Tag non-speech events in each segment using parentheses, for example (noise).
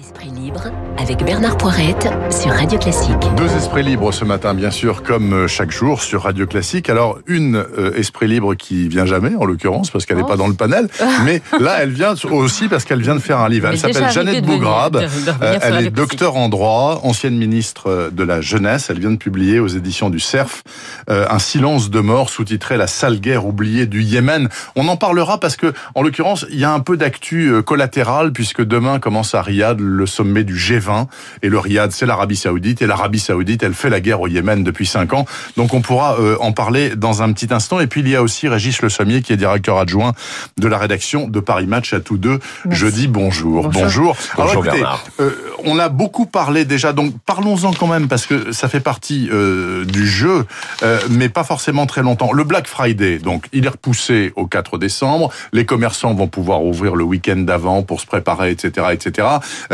Esprit libre avec Bernard Poirette sur Radio Classique. Deux esprits libres ce matin, bien sûr, comme euh, chaque jour sur Radio Classique. Alors, une euh, esprit libre qui vient jamais, en l'occurrence, parce qu'elle n'est Oh. pas dans le panel. (laughs) Mais là, elle vient aussi parce qu'elle vient de faire un livre. Elle s'appelle Jeannette Bougrabe. de- de revenir Euh, elle est docteur en droit, ancienne ministre de la jeunesse. Elle vient de publier aux éditions du CERF euh, un silence de mort sous-titré La sale guerre oubliée du Yémen. On en parlera parce que, en l'occurrence, il y a un peu d'actu collatérale puisque demain commence à Riyad le sommet du G20 et le Riyad c'est l'Arabie Saoudite et l'Arabie Saoudite elle fait la guerre au Yémen depuis cinq ans. Donc on pourra euh, en parler dans un petit instant. Et puis il y a aussi Régis Le Sommier qui est directeur adjoint de la rédaction de Paris Match à tous deux. Merci. Je dis bonjour. Bonjour. Bonjour. Alors, Bonjour, écoutez, Bernard. euh, on a beaucoup parlé déjà, donc parlons-en quand même parce que ça fait partie euh, du jeu, euh, mais pas forcément très longtemps. Le Black Friday, donc il est repoussé au 4 décembre. Les commerçants vont pouvoir ouvrir le week-end d'avant pour se préparer, etc., etc.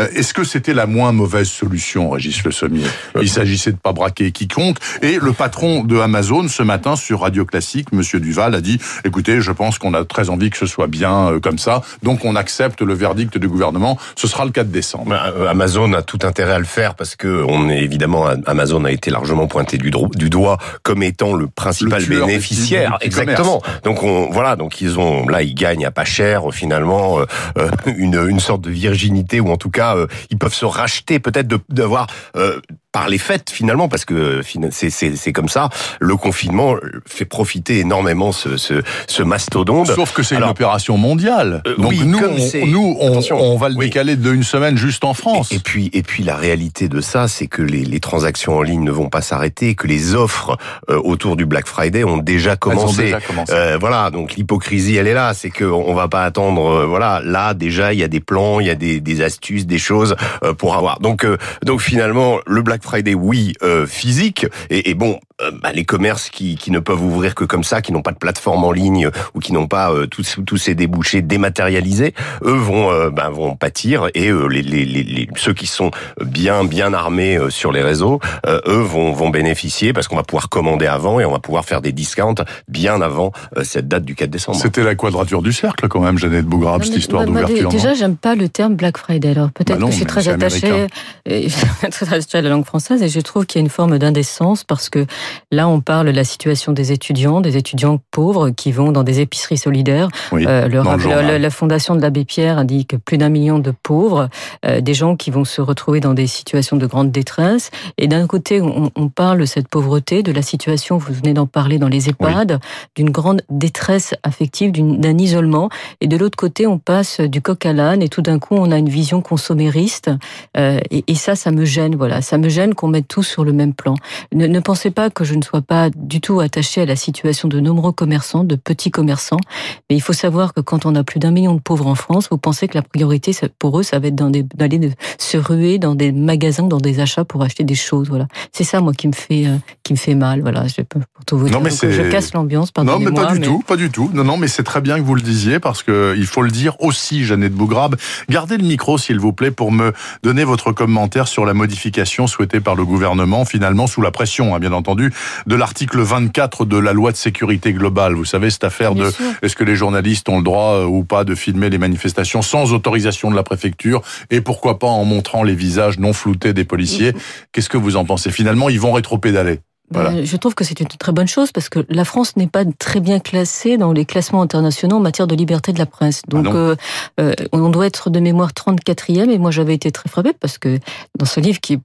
Euh, Est-ce que c'était la moins mauvaise solution, Régis Le Sommier? Il s'agissait de pas braquer quiconque. Et le patron de Amazon ce matin sur Radio Classique, Monsieur Duval, a dit "Écoutez, je pense qu'on a très envie que ce soit bien euh, comme ça, donc on accepte le verdict du gouvernement. Ce sera le 4 décembre." Bah, euh, Amazon a tout intérêt à le faire parce que on est évidemment Amazon a été largement pointé du, doigt comme étant le principal Le tueur du bénéficiaire. du Exactement. Donc on voilà donc ils ont là ils gagnent à pas cher euh, finalement euh, euh, une une sorte de virginité ou en tout cas euh, ils peuvent se racheter peut-être d'avoir euh, par les fêtes finalement parce que c'est comme ça le confinement fait profiter énormément ce ce, ce mastodonte. Sauf que c'est une opération mondiale. euh, Donc oui, nous, on, nous, on, va le Oui. décaler de une semaine juste en France. Et, et puis, et puis la réalité de ça, c'est que les, les transactions en ligne ne vont pas s'arrêter, que les offres euh, autour du Black Friday ont déjà Elles ont commencé. déjà commencé. Euh, voilà, donc l'hypocrisie, elle est là. C'est que on va pas attendre. euh, voilà, là déjà, il y a des plans, il y a des, des astuces, des choses euh, pour avoir. Donc, euh, donc finalement, le Black Friday, oui, euh, physique. Et, et bon, euh, bah, les commerces qui, qui ne peuvent ouvrir que comme ça, qui n'ont pas de plateforme en ligne euh, ou qui n'ont pas euh, tous, tous ces débouchés dématérialisés, eux vont, euh, bah, vont pâtir. Et euh, les, les, les, les- ceux qui sont bien, bien armés euh, sur les réseaux, euh, eux vont, vont bénéficier parce qu'on va pouvoir commander avant et on va pouvoir faire des discounts bien avant euh, cette date du 4 décembre. C'était la quadrature du cercle quand même, Jeannette Bougrabe, Non, cette histoire moi, d'ouverture. Déjà, non? j'aime pas le terme Black Friday. Alors peut-être Bah que je suis très attachée, (laughs) très attachée à la langue française et je trouve qu'il y a une forme d'indécence parce que là, on parle de la situation des étudiants, des étudiants pauvres qui vont dans des épiceries solidaires. Oui, Euh, le- la- fondation de l'abbé Pierre a dit que plus d'un million de pauvres, euh, des gens qui vont se retrouver dans des situations de grande détresse. Et d'un côté, on, on parle de cette pauvreté, de la situation, vous venez d'en parler dans les EHPAD, d'une grande détresse affective, d'un isolement. Et de l'autre côté, on passe du coq à l'âne et tout d'un coup, on a une vision consommériste. Euh, et, et ça, ça me gêne. Voilà, ça me gêne qu'on mette tout sur le même plan. Ne, ne pensez pas que je ne sois pas du tout attachée à la situation de nombreux commerçants, de petits commerçants. Mais il faut savoir que quand on a plus d'un million de pauvres en France, vous pensez que la priorité pour eux, ça va être d'aller se ruer dans des magasins, dans des achats pour acheter des choses. Voilà, c'est ça moi qui me fait euh, qui me fait mal. Voilà, je pour tout vous Non, dire. mais Donc, c'est- je casse l'ambiance. Non, mais pas du tout, pas du tout. Non, non, mais c'est très bien que vous le disiez parce que il faut le dire aussi, Jeannette Bougrabe. Gardez le micro, s'il vous plaît, pour me donner votre commentaire sur la modification souhaitée par le gouvernement, finalement sous la pression, hein, bien entendu, de l'article 24 de la loi de sécurité globale. Vous savez cette affaire Bien de est-ce que les journalistes ont le droit euh, ou pas de filmer les manifestations sans autorisation de la préfecture et pourquoi pas en montrant les visages non floutés des policiers? Qu'est-ce que vous en pensez? Finalement, ils vont rétro-pédaler. Ben, Voilà. Je trouve que c'est une très bonne chose parce que la France n'est pas très bien classée dans les classements internationaux en matière de liberté de la presse. Donc, non. euh, euh, on doit être de mémoire 34e et moi j'avais été très frappée parce que dans ce livre qui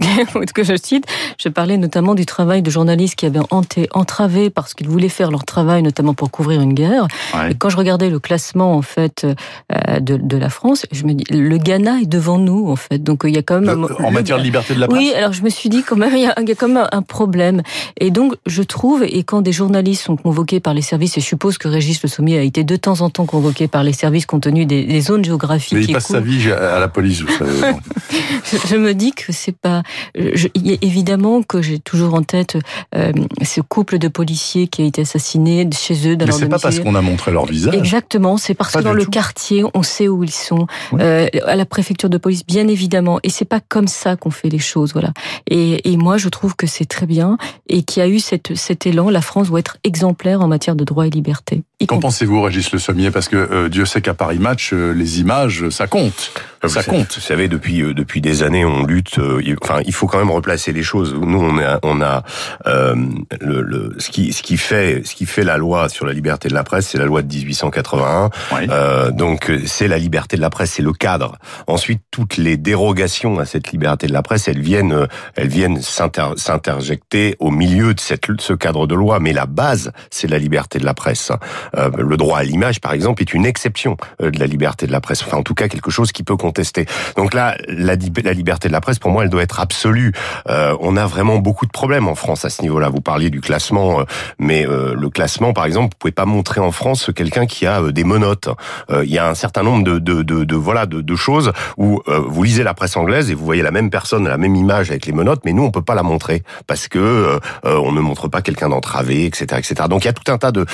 (laughs) que je cite, je parlais notamment du travail de journalistes qui avaient été entravés parce qu'ils voulaient faire leur travail, notamment pour couvrir une guerre. Ouais. Et quand je regardais le classement en fait euh, de, de la France, je me dis le Ghana est devant nous en fait. Donc il y a quand même Euh, en matière de liberté de la presse. oui, alors je me suis dit quand même, il y a, il y a quand même un problème. Et donc, je trouve, et quand des journalistes sont convoqués par les services, et je suppose que Régis Le Sommier a été de temps en temps convoqué par les services compte tenu des, des zones géographiques Mais il passe sa vie à la police, vous savez. (laughs) je, je me dis que c'est pas. Je, y a évidemment que j'ai toujours en tête euh, ce couple de policiers qui a été assassiné chez eux dans Mais leur c'est pas parce qu'on a montré leur visage. Exactement, c'est parce Pas que dans le tout. quartier, on sait où ils sont, Oui. euh, à la préfecture de police, bien évidemment. Et c'est pas comme ça qu'on fait les choses, voilà. Et, et moi, je trouve que c'est très bien et qu'il y a eu cette, cet élan. La France doit être exemplaire en matière de droits et libertés. Qu'en pensez-vous, Régis Le Sommier Parce que euh, Dieu sait qu'à Paris Match, euh, les images, ça compte. Ah, ça vous compte. Vous savez, depuis euh, depuis des années, on lutte. enfin, il faut quand même replacer les choses. Nous, on a on a le, le, ce qui ce qui fait ce qui fait la loi sur la liberté de la presse, c'est la loi de 1881. Oui. donc, c'est la liberté de la presse, c'est le cadre. Ensuite, toutes les dérogations à cette liberté de la presse, elles viennent elles viennent s'interjecter au milieu de cette ce cadre de loi. Mais la base, c'est la liberté de la presse. Euh, le droit à l'image, par exemple, est une exception euh, de la liberté de la presse. Enfin, en tout cas, quelque chose qui peut contester. Donc là, la, la liberté de la presse, pour moi, elle doit être absolue. Euh, on a vraiment beaucoup de problèmes en France à ce niveau-là. Vous parliez du classement, euh, mais euh, le classement, par exemple, vous pouvez pas montrer en France quelqu'un qui a des menottes. il y a un certain nombre de, de, de, de voilà de, de, choses où vous lisez la presse anglaise et vous voyez la même personne, la même image avec les menottes, mais nous, on peut pas la montrer parce que on ne montre pas quelqu'un d'entravé, etc., etc. Donc il y a tout un tas de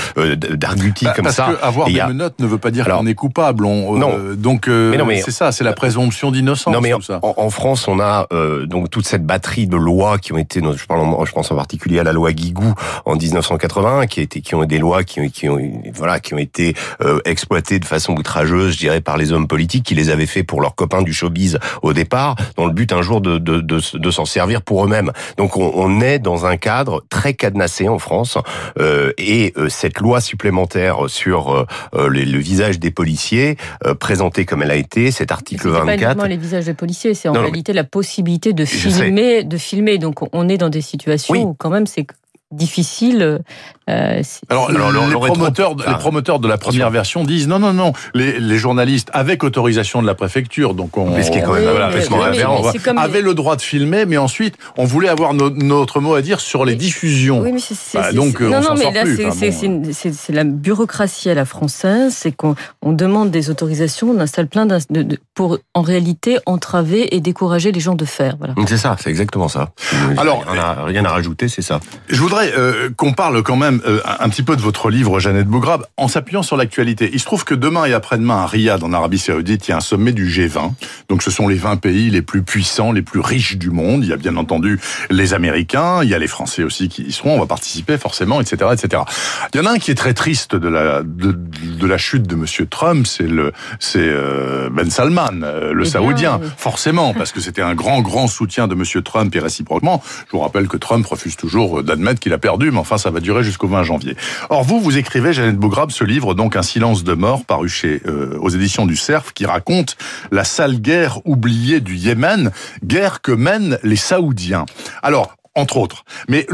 bah, comme parce ça. Que avoir des a... menottes ne veut pas dire qu'on est coupable. On, non. Euh, donc euh, c'est ça, c'est la présomption d'innocence. Non mais tout ça. En, en, France, on a euh, donc toute cette batterie de lois qui ont été, je, parle, je pense en particulier à la loi Guigou en 1981, qui a été, qui ont des lois qui ont, qui ont voilà, qui ont été euh, exploitées de façon outrageuse, je dirais, par les hommes politiques qui les avaient fait pour leurs copains du showbiz au départ, dans le but un jour de de, de, de s'en servir pour eux-mêmes. Donc on, on, est dans un cadre très cadenassé en France, euh, et cette loi supplémentaire sur le, le, visage des policiers, euh, présentée comme elle a été, cet article 24. Pas uniquement les visages des policiers, c'est en Non, réalité la possibilité de filmer, de filmer. Donc on est dans des situations Oui. où quand même c'est difficile. Euh, Alors, Alors, les, le- le rétro- promoteurs, Ah. les promoteurs de la première version disent non, non, non. Les, les journalistes, avec autorisation de la préfecture, donc on, Mais ce qui est quand même on- Oui, mais- complètement oui, mais aberrant. c'est comme avaient les- le droit de filmer, mais ensuite on voulait avoir no- notre mot à dire sur les diffusions. Oui, mais c'est Bah, donc, euh, non, on non, s'en mais sort là, plus. c'est Enfin, bon. la bureaucratie à la française. C'est qu'on on demande des autorisations, on installe plein de- pour en réalité entraver et décourager les gens de faire. Voilà. C'est ça, c'est exactement ça. Alors, rien à, rien à rajouter, c'est ça. Je voudrais euh, qu'on parle quand même euh, un petit peu de votre livre, Jeannette Bougrabe, en s'appuyant sur l'actualité. Il se trouve que demain et après-demain, à Riyad, en Arabie Saoudite, il y a un sommet du G20. Donc ce sont les 20 pays les plus puissants, les plus riches du monde. Il y a bien entendu les Américains, il y a les Français aussi qui y seront, on va participer forcément, etc. etc. Il y en a un qui est très triste de la, de, de la chute de Monsieur Trump, c'est le c'est euh, Ben Salman, euh, le Eh bien, Saoudien. oui. Forcément, parce que c'était un grand, grand soutien de Monsieur Trump et réciproquement. Je vous rappelle que Trump refuse toujours d'admettre qu'il a perdu, mais enfin, ça va durer jusqu'au 20 janvier. Or, vous, vous écrivez, Jeannette Bougrabe, ce livre, donc Un silence de mort, paru chez, euh, aux éditions du Cerf, qui raconte la sale guerre oubliée du Yémen, guerre que mènent les Saoudiens. Alors, entre autres. Mais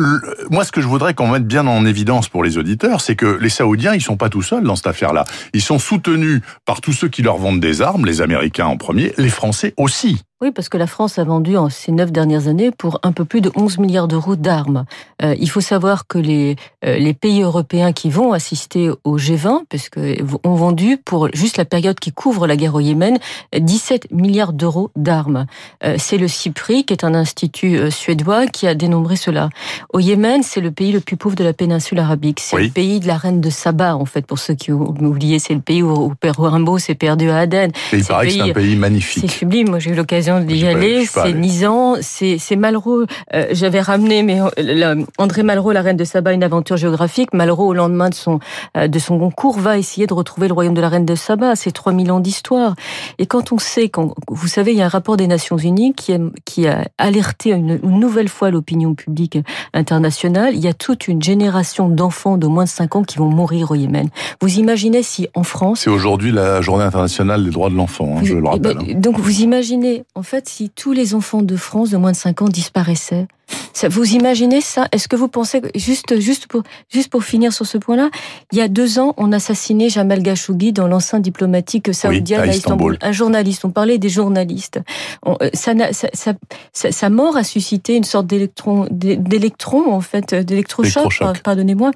moi, ce que je voudrais qu'on mette bien en évidence pour les auditeurs, c'est que les Saoudiens, ils sont pas tout seuls dans cette affaire-là. Ils sont soutenus par tous ceux qui leur vendent des armes, les Américains en premier, les Français aussi. Oui, parce que la France a vendu en ces neuf dernières années pour un peu plus de 11 milliards d'euros d'armes. Euh, il faut savoir que les, euh, les pays européens qui vont assister au G20, puisque ont vendu pour juste la période qui couvre la guerre au Yémen, 17 milliards d'euros d'armes. Euh, c'est le CIPRI, qui est un institut suédois, qui a dénombré cela. Au Yémen, c'est le pays le plus pauvre de la péninsule arabique. C'est Oui. le pays de la reine de Saba, en fait, pour ceux qui ont oublié. C'est le pays où, où Père Rimbaud s'est perdu à Aden. Et il paraît que c'est un pays- pays C'est magnifique. sublime. Moi, j'ai eu l'occasion d'y aller. C'est. Nisan, c'est Malraux. Euh, J'avais ramené, mais euh, la- André Malraux, la reine de Saba, une aventure géographique. Malraux, au lendemain de son euh, de son concours, va essayer de retrouver le royaume de la reine de Saba. C'est 3000 ans d'histoire. Et quand on sait, quand vous savez, il y a un rapport des Nations Unies qui a, qui a alerté une, une nouvelle fois l'opinion publique internationale. Il y a toute une génération d'enfants de moins de 5 ans qui vont mourir au Yémen. Vous imaginez si en France C'est aujourd'hui la journée internationale des droits de l'enfant, hein, je le eh rappelle. ben, hein. Donc vous imaginez, en fait, si tous les enfants de France de moins de 5 ans disparaissaient, ça, vous imaginez ça? Est-ce que vous pensez, que- juste, juste, pour, juste pour finir sur ce point-là, il y a deux ans, on assassinait Jamal Khashoggi dans l'enceinte diplomatique saoudienne à à, Istanbul. Istanbul. Un journaliste, on parlait des journalistes. On- euh, ça, ça- sa mort a suscité une sorte d'électron, d'é- d'électron, en fait, d'électrochoc, Électrochoc. par- pardonnez-moi.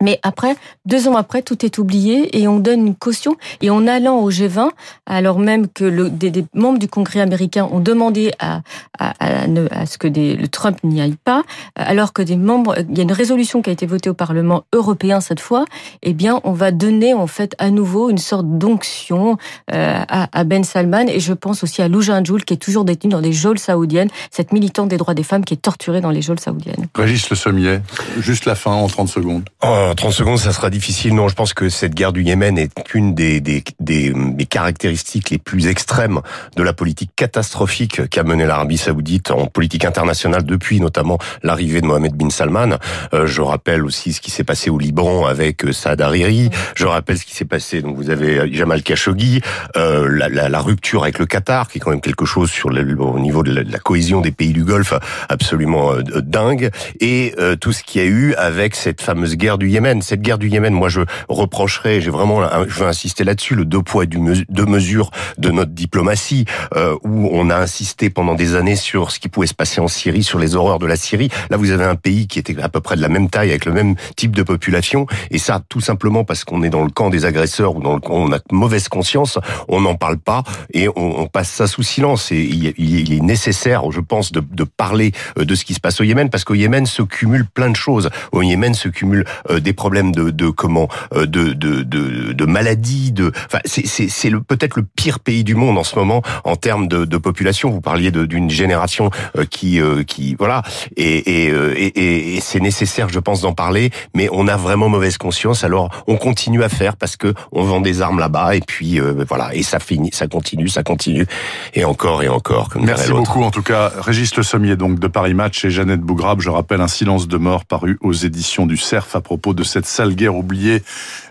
Mais après, deux ans après, tout est oublié et on donne une caution. Et en allant au G20, alors même que le, des, des membres du Congrès américain ont demandé à, à, à ne- à ce que des, le Trump n'y aille pas, alors que des membres, il y a une résolution qui a été votée au Parlement européen cette fois, eh bien, on va donner en fait à nouveau une sorte d'onction euh, à, à Ben Salman. Et je pense aussi à Loujain Joul, qui est toujours détenu dans des geôles saoudiennes, cette militante des droits des femmes qui est torturée dans les geôles saoudiennes. Régis Le Sommier, juste la fin en 30 secondes. Euh, En 30 secondes, ça sera difficile. Non, je pense que cette guerre du Yémen est une des, des, des, des caractéristiques les plus extrêmes de la politique catastrophique qu'a menée l'Arabie saoudite en politique internationale depuis notamment l'arrivée de Mohamed bin Salman. Euh, je rappelle aussi ce qui s'est passé au Liban avec euh, Saad Hariri. Je rappelle ce qui s'est passé, donc vous avez euh, Jamal Khashoggi, euh, la, la, la, rupture avec le Qatar, qui est quand même quelque chose sur le, au niveau de la, de la, cohésion des pays du Golfe absolument dingue, et euh, tout ce qu'il y a eu avec cette fameuse guerre du Yémen. Cette guerre du Yémen, moi je reprocherais, j'ai vraiment, je veux insister là-dessus, le deux poids deux mesures de notre diplomatie, euh, où on a insisté pendant des années sur ce qui pouvait se passer en Syrie, sur les horreurs de la Syrie. Là, vous avez un pays qui était à peu près de la même taille, avec le même type de population, et ça, tout simplement parce qu'on est dans le camp des agresseurs ou dans le camp, on a mauvaise conscience, on n'en parle pas et on, on, passe ça sous silence. Et il, il est nécessaire, je pense, de, de, parler euh, de ce qui se passe au Yémen, parce qu'au Yémen se cumulent plein de choses. Au Yémen se cumulent euh, des problèmes de, de comment, euh, de, de, de, de maladies, de, enfin, c'est peut-être le pire pays du monde en ce moment en termes de, de population. Vous parliez d'une génération qui, qui, voilà, et, et, et, et c'est nécessaire, je pense, d'en parler, mais on a vraiment mauvaise conscience. Alors, on continue à faire parce que on vend des armes là-bas, et puis voilà, et ça finit, ça continue, ça continue, et encore et encore. Comme Merci beaucoup, en tout cas, Régis Le Sommier, donc de Paris Match et Jeannette Bougrabe. Je rappelle un silence de mort paru aux éditions du Cerf à propos de cette sale guerre oubliée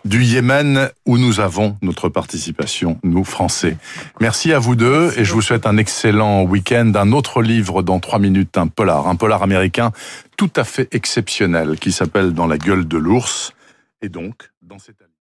du Yémen où nous avons notre participation, nous Français. Merci à vous deux et je vous souhaite un excellent week-end. Un autre livre dans trois minutes, un polar, un polar américain tout à fait exceptionnel qui s'appelle Dans la gueule de l'ours. Et donc, dans cette